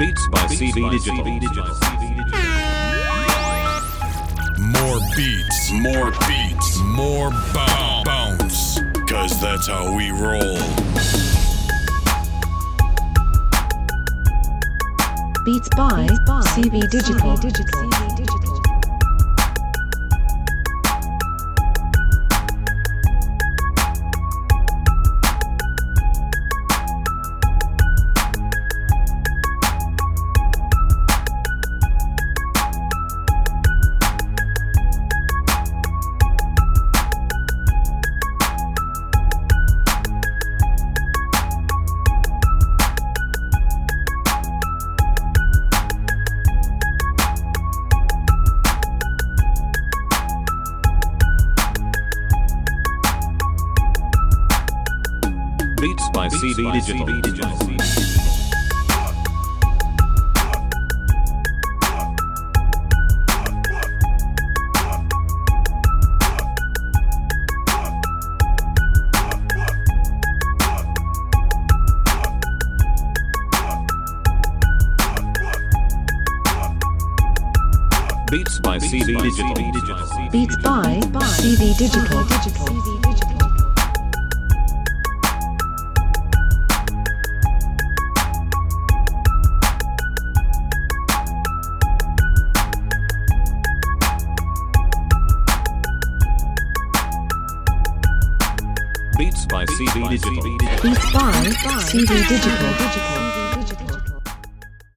Beats by CV Digital. More beats, more beats, more bounce, bounce. Cause that's how we roll. Beats by CV Digital. Beats by CV Digital. Beats by CV Digital. Beats by CV Digital. Beats by CV Digital. Beats by CV Digital.